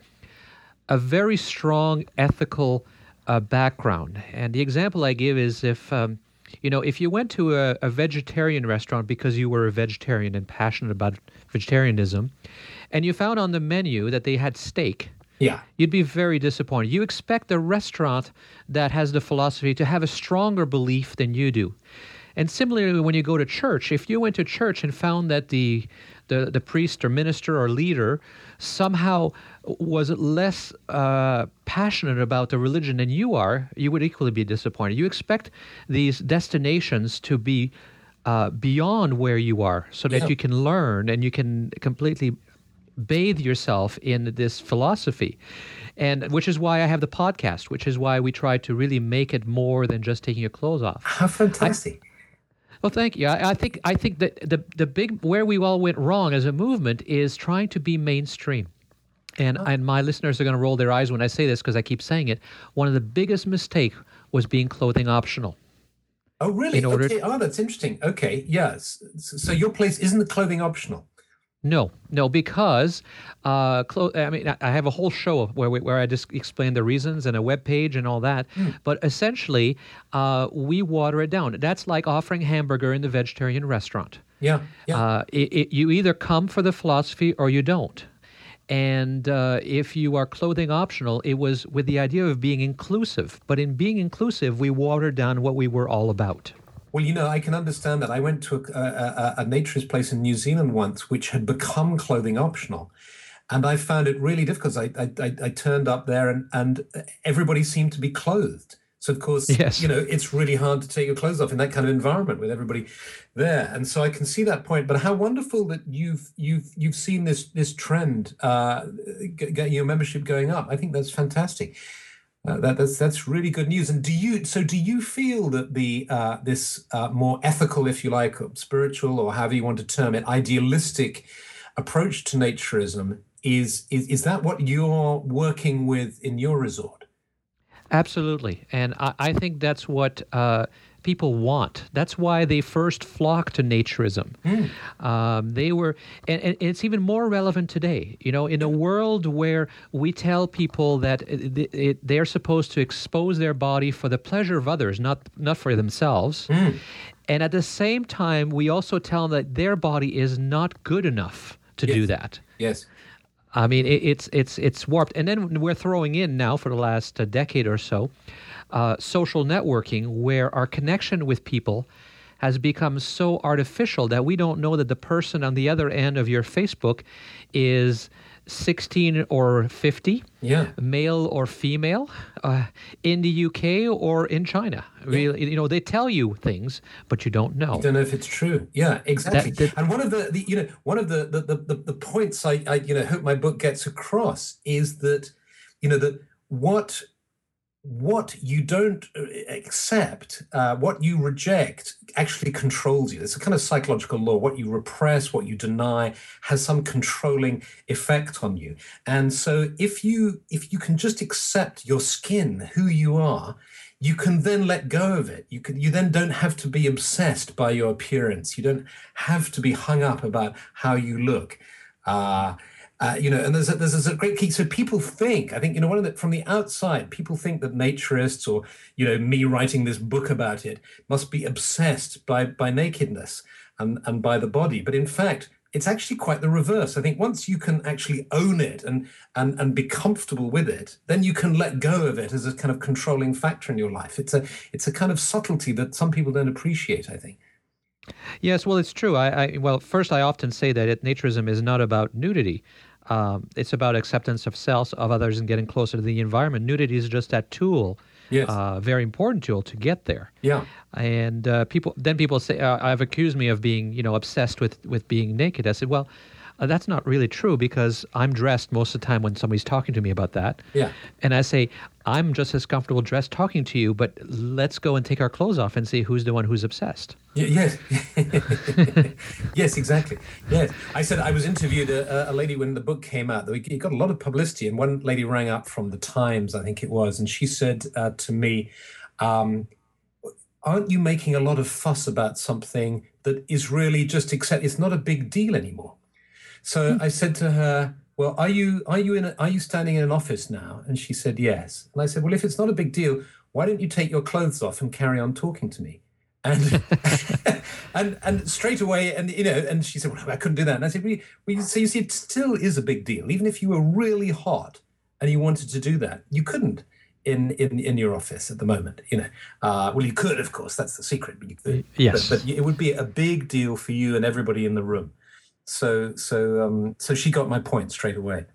Speaker 1: a very strong ethical uh, background. And the example I give is if um, you know if you went to a, a vegetarian restaurant because you were a vegetarian and passionate about vegetarianism, and you found on the menu that they had steak
Speaker 3: yeah.
Speaker 1: You'd be very disappointed. You expect a restaurant that has the philosophy to have a stronger belief than you do. And similarly, when you go to church, if you went to church and found that the the, the priest or minister or leader somehow was less uh, passionate about the religion than you are, you would equally be disappointed. You expect these destinations to be uh, beyond where you are so that
Speaker 3: Yeah.
Speaker 1: you can learn and you can completely bathe yourself in this philosophy and which is why i have the podcast which is why we try to really make it more than just taking your clothes off
Speaker 3: How fantastic.
Speaker 1: well, thank you. I, I think I think that the the big where we all went wrong as a movement is trying to be mainstream. And and my listeners are going to roll their eyes when I say this because I keep saying it. One of the biggest mistake was being clothing optional.
Speaker 3: oh, really?
Speaker 1: in order-
Speaker 3: okay. Oh, that's interesting. Okay. Yes. So your place isn't the clothing optional.
Speaker 1: No, no, because uh, clo- I mean, I- have a whole show where we, where I just explain the reasons and a web page and all that. But essentially, uh, we water it down. That's like offering hamburger in the vegetarian restaurant.
Speaker 3: Yeah. Yeah.
Speaker 1: Uh, it, it, you either come for the philosophy or you don't. And uh, if you are clothing optional, it was with the idea of being inclusive. But in being inclusive, we watered down what we were all about.
Speaker 3: Well, you know, I can understand that. I went to a, a, a, naturist place in New Zealand once, which had become clothing optional, and I found it really difficult. I I, I, I turned up there, and and everybody seemed to be clothed. So of course,
Speaker 1: Yes.
Speaker 3: you know, it's really hard to take your clothes off in that kind of environment with everybody there. And so I can see that point. But how wonderful that you've you've you've seen this this trend, uh, g- getting your membership going up. I think that's fantastic. Uh, that, that's that's really good news. And do you so do you feel that the uh, this uh, more ethical, if you like, or spiritual, or however you want to term it, idealistic approach to naturism is is is that what you're working with in your resort?
Speaker 1: Absolutely. And I, I think that's what uh, people want. That's why they first flocked to naturism. Um, they were, and, and it's even more relevant today. You know, in a world where we tell people that it, it, it- they're supposed to expose their body for the pleasure of others, not not for themselves. And at the same time, we also tell them that their body is not good enough to do that.
Speaker 3: Yes.
Speaker 1: I mean, it, it's it's it's warped, and then we're throwing in now for the last uh, decade or so, uh, social networking, where our connection with people has become so artificial that we don't know that the person on the other end of your Facebook is 16 or 50,
Speaker 3: Yeah.
Speaker 1: male or female, uh, in the UK or in China. Really, you know, they tell you things, but you don't know.
Speaker 3: I don't know if it's true. Yeah, exactly.
Speaker 1: that-
Speaker 3: and one of the, the you know one of the the, the the the points I, I you know hope my book gets across is that you know that what what you don't uh, accept, uh, what you reject, actually controls you. It's a kind of psychological law. What you repress, what you deny, has some controlling effect on you. And so, if you if you can just accept your skin, who you are, you can then let go of it. You can you then don't have to be obsessed by your appearance. You don't have to be hung up about how you look. Uh, uh, you know, and there's a, there's a great key. So people think, I think, you know, one of the from the outside, people think that naturists or you know me writing this book about it must be obsessed by by nakedness and and by the body. But in fact, it's actually quite the reverse. I think once you can actually own it and and and be comfortable with it, then you can let go of it as a kind of controlling factor in your life. It's a it's a kind of subtlety that some people don't appreciate. I think.
Speaker 1: Yes, well, it's true. I, I well, first, I often say that naturism is not about nudity. Um, it's about acceptance of self, of others, and getting closer to the environment. Nudity is just that tool,
Speaker 3: Yes.
Speaker 1: uh, very important tool to get there.
Speaker 3: Yeah.
Speaker 1: And uh, people, then people say, uh, "I've accused me of being, you know, obsessed with with being naked." I said, "Well, uh, that's not really true because I'm dressed most of the time when somebody's talking to me about that."
Speaker 3: Yeah.
Speaker 1: And I say, "I'm just as comfortable dressed talking to you, but let's go and take our clothes off and see who's the one who's obsessed."
Speaker 3: Y- Yes, yes, exactly. Yes, I said I was interviewed a, a lady when the book came out. It got a lot of publicity, and one lady rang up from the Times, I think it was, and she said uh, to me, um, "Aren't you making a lot of fuss about something that is really just accept? It's not a big deal anymore." So I said to her, "Well, are you are you in a, are you standing in an office now?" And she said, "Yes." And I said, "Well, if it's not a big deal, why don't you take your clothes off and carry on talking to me?" And and and straight away, and you know, and she said, "Well, I couldn't do that." And I said, "We, we so you see, it still is a big deal, even if you were really hot and you wanted to do that, you couldn't." In, in in your office at the moment, you know. Uh, well, you could, of course. That's the secret. But you could,
Speaker 1: Yes.
Speaker 3: But, but it would be a big deal for you and everybody in the room. So so um so she got my point straight away.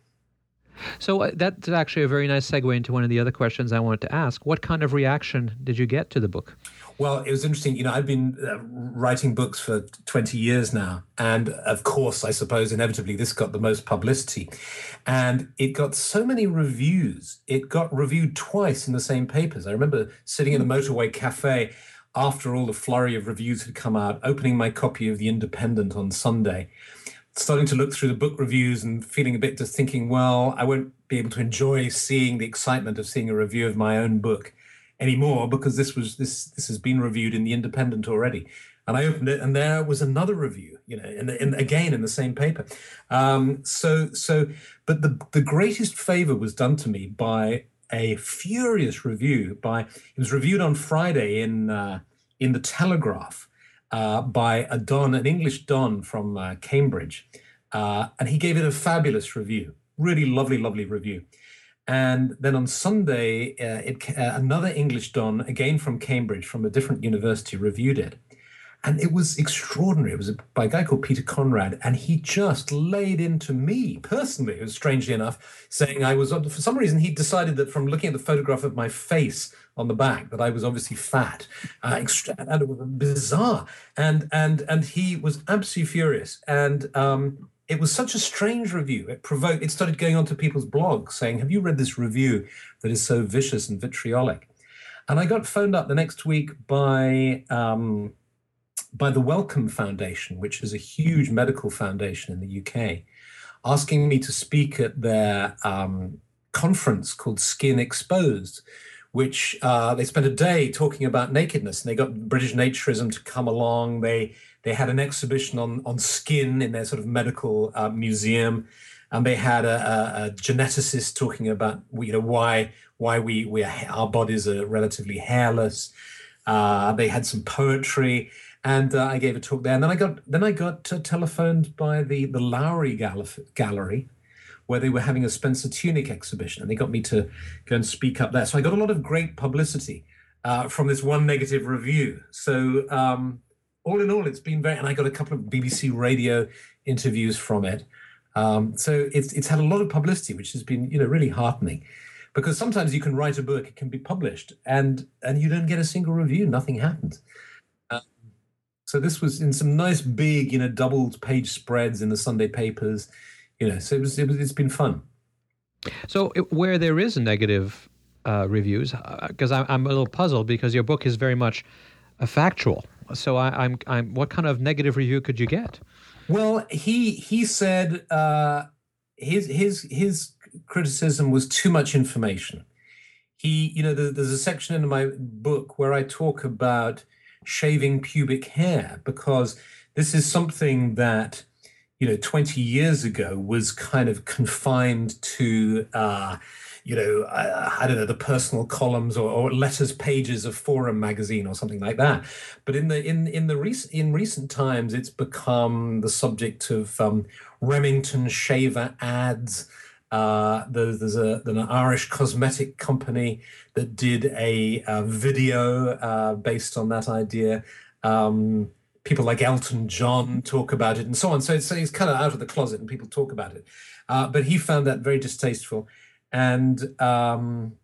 Speaker 1: So uh, that's actually a very nice segue into one of the other questions I wanted to ask. What kind of reaction did you get to the book?
Speaker 3: Well, it was interesting. You know, I've been uh, writing books for 20 years now. And of course, I suppose inevitably this got the most publicity. And it got so many reviews. It got reviewed twice in the same papers. I remember sitting in a motorway cafe after all the flurry of reviews had come out, opening my copy of The Independent on Sunday, starting to look through the book reviews and feeling a bit just thinking, well, I won't be able to enjoy seeing the excitement of seeing a review of my own book anymore because this was this this has been reviewed in the Independent already. And I opened it, and there was another review, you know, in, in again in the same paper. Um, so so, but the the greatest favor was done to me by a furious review by it was reviewed on Friday in uh, in the Telegraph uh, by a don, an English don from uh, Cambridge, uh, and he gave it a fabulous review, really lovely, lovely review. And then on Sunday, uh, it, uh, another English Don, again from Cambridge, from a different university, reviewed it. And it was extraordinary. It was by a guy called Peter Conrad, and he just laid into me personally, it was strangely enough, saying I was, for some reason, he decided that from looking at the photograph of my face on the back, that I was obviously fat. Uh, and it was bizarre. And, and, and he was absolutely furious. And, um, it was such a strange review. It provoked. It started going onto people's blogs saying, "Have you read this review that is so vicious and vitriolic?" And I got phoned up the next week by um, by the Wellcome Foundation, which is a huge medical foundation in the UK, asking me to speak at their um, conference called Skin Exposed, which uh, they spent a day talking about nakedness, and they got British Naturism to come along. They they had an exhibition on on skin in their sort of medical uh, museum, and they had a, a, a, geneticist talking about you know why why we we are, our bodies are relatively hairless. Uh, they had some poetry, and uh, I gave a talk there. And then I got then I got uh, telephoned by the the Lowry Gallery, where they were having a Spencer Tunick exhibition, and they got me to go and speak up there. So I got a lot of great publicity uh, from this one negative review. So um, all in all, it's been very, and I got a couple of BBC radio interviews from it. Um, so it's it's had a lot of publicity, which has been you know really heartening, because sometimes you can write a book, it can be published, and and you don't get a single review, nothing happens. So this was in some nice big you know double page spreads in the Sunday papers, you know. So it was, it was it's been fun.
Speaker 1: So it, where there is negative uh, reviews, because uh, I'm a little puzzled because your book is very much a factual so I, am I'm, I'm. What kind of negative review could you get?
Speaker 3: Well, he he said uh, his his his criticism was too much information. He, you know, there's a section in my book where I talk about shaving pubic hair because this is something that you know 20 years ago was kind of confined to uh, you know, I, I, don't know, the personal columns or, or, letters pages of Forum magazine or something like that. But in the in in the recent in recent times, it's become the subject of um, Remington shaver ads. Uh, there's, there's a an Irish cosmetic company that did a, a video uh, based on that idea. Um, people like Elton John talk about it and so on. So it's, kind of out of the closet and people talk about it. Uh, but he found that very distasteful and um,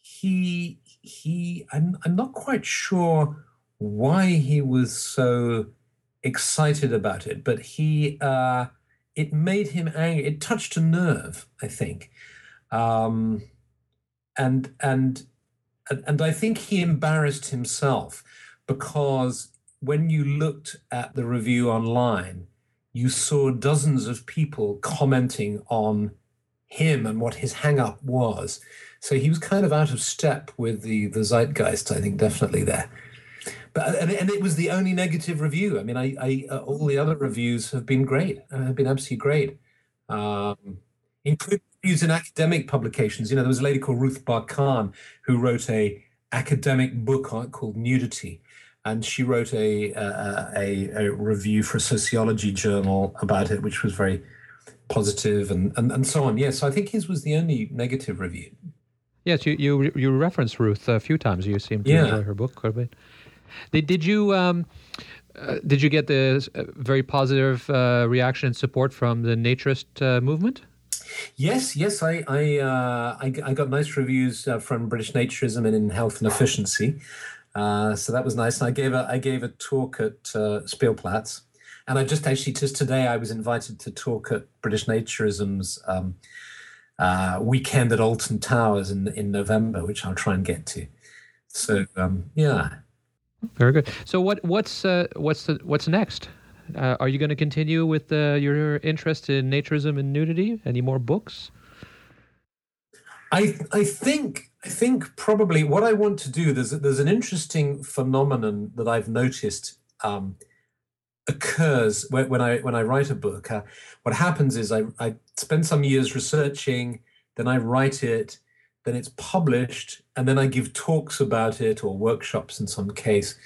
Speaker 3: he he I'm, I'm not quite sure why he was so excited about it, but he uh, it made him angry. It touched a nerve, I think, um, and and and I think he embarrassed himself because when you looked at the review online, you saw dozens of people commenting on him and what his hang up was. So he was kind of out of step with the the zeitgeist, I think, definitely there. But and, and it was the only negative review. I mean, I, I uh, all the other reviews have been great. Uh, have been absolutely great, um, including reviews in academic publications. You know, there was a lady called Ruth Barcan who wrote a academic book called Nudity, and she wrote a, a, a, a review for a sociology journal about it, which was very positive and, and, and so on. Yes, so I think his was the only negative review.
Speaker 1: Yes, you you you referenced Ruth a few times. You seem to yeah. enjoy her book quite a bit. Did did you um, uh, did you get the uh, very positive uh, reaction and support from the naturist uh, movement?
Speaker 3: Yes, yes, I I, uh, I, I got nice reviews uh, from British Naturism and in Health and Efficiency, so that was nice. And I gave a I gave a talk at Spielplatz, and I just actually just today I was invited to talk at British Naturism's um, weekend at Alton Towers in in November, which I'll try and get to. So um, yeah,
Speaker 1: very good. So what what's uh, what's the, what's next? Uh, are you going to continue with uh, your interest in naturism and nudity? Any more books?
Speaker 3: I I think I think probably what I want to do. There's there's an interesting phenomenon that I've noticed um, occurs when, when, I when I write a book. Uh, what happens is I I spend some years researching, then I write it, then it's published, and then I give talks about it or workshops in some case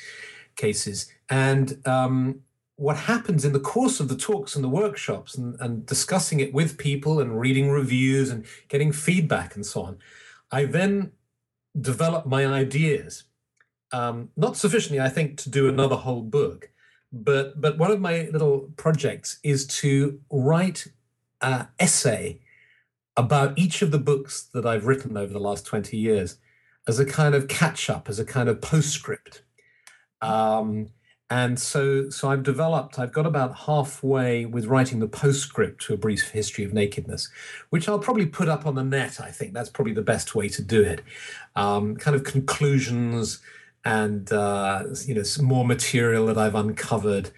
Speaker 3: cases. And um, what happens in the course of the talks and the workshops and, and discussing it with people and reading reviews and getting feedback and so on, I then develop my ideas. Um, not sufficiently, I think, to do another whole book, but but one of my little projects is to write an essay about each of the books that I've written over the last 20 years as a kind of catch up, as a kind of postscript. Um, and so, so I've developed, I've got about halfway with writing the postscript to a brief history of nakedness, which I'll probably put up on the net. I think that's probably the best way to do it. Um, kind of conclusions and, uh, you know, some more material that I've uncovered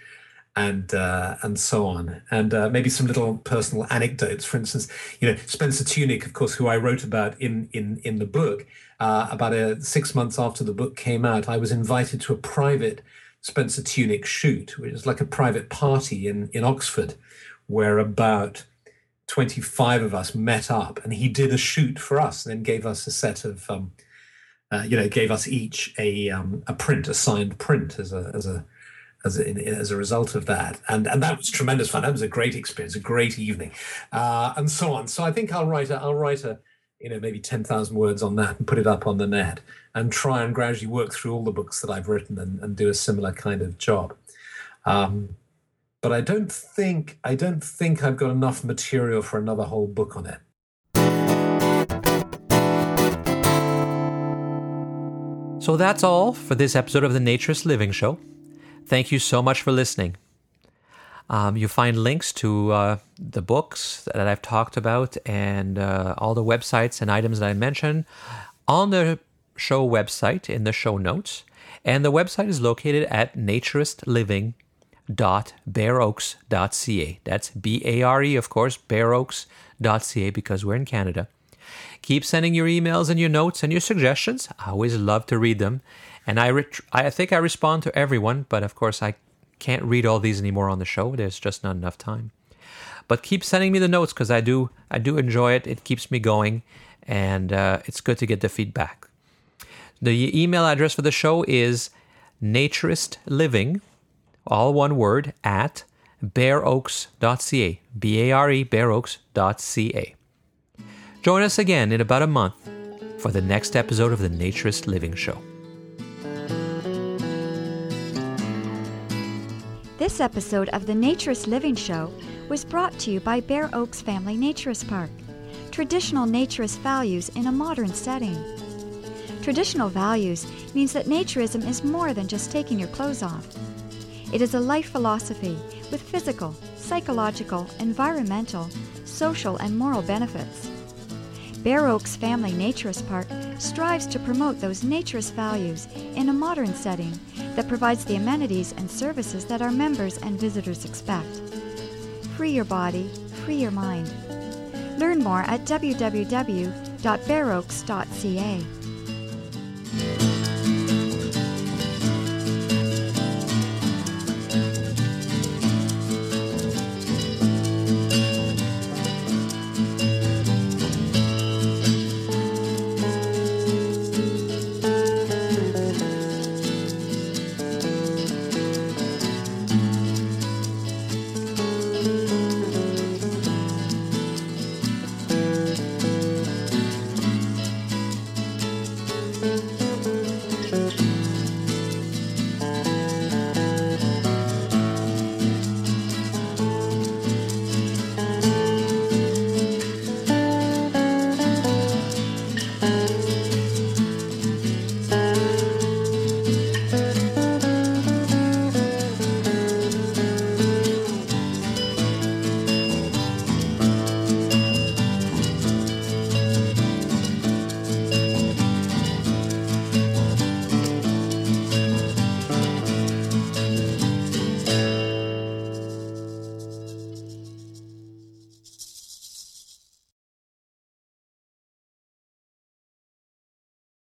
Speaker 3: and uh, and so on, and uh, maybe some little personal anecdotes. For instance, you know Spencer Tunick, of course, who I wrote about in in in the book. Uh, about a, six months after the book came out, I was invited to a private Spencer Tunick shoot, which is like a private party in in Oxford, where about 25 of us met up, and he did a shoot for us, and then gave us a set of. Um, uh, you know, gave us each a um, a print, a signed print, as a as a as a, as a result of that. And and that was tremendous fun. That was a great experience, a great evening, uh, and so on. So I think I'll write a I'll write a you know maybe ten thousand words on that and put it up on the net and try and gradually work through all the books that I've written and, and do a similar kind of job. Um, but I don't think I don't think I've got enough material for another whole book on it.
Speaker 1: So that's all for this episode of the Naturist Living Show. Thank you so much for listening. Um, you find links to uh, the books that I've talked about and uh, all the websites and items that I mentioned on the show website in the show notes. And the website is located at naturistliving.bareoaks.ca. That's B A R E, of course, bareoaks.ca because we're in Canada. Keep sending your emails and your notes and your suggestions. I always love to read them. And I, ret- I think I respond to everyone, but of course I can't read all these anymore on the show. There's just not enough time. But keep sending me the notes because I do I do enjoy it. It keeps me going, and uh, it's good to get the feedback. The email address for the show is naturistliving, all one word, at bareoaks.ca. B A R E, bareoaks.ca. Join us again in about a month for the next episode of the Naturist Living Show.
Speaker 2: This episode of the Naturist Living Show was brought to you by Bare Oaks Family Naturist Park. Traditional naturist values in a modern setting. Traditional values means that naturism is more than just taking your clothes off. It is a life philosophy with physical, psychological, environmental, social, and moral benefits. Bare Oaks Family Naturist Park strives to promote those naturist values in a modern setting that provides the amenities and services that our members and visitors expect. Free your body, free your mind. Learn more at www.bareoaks.ca.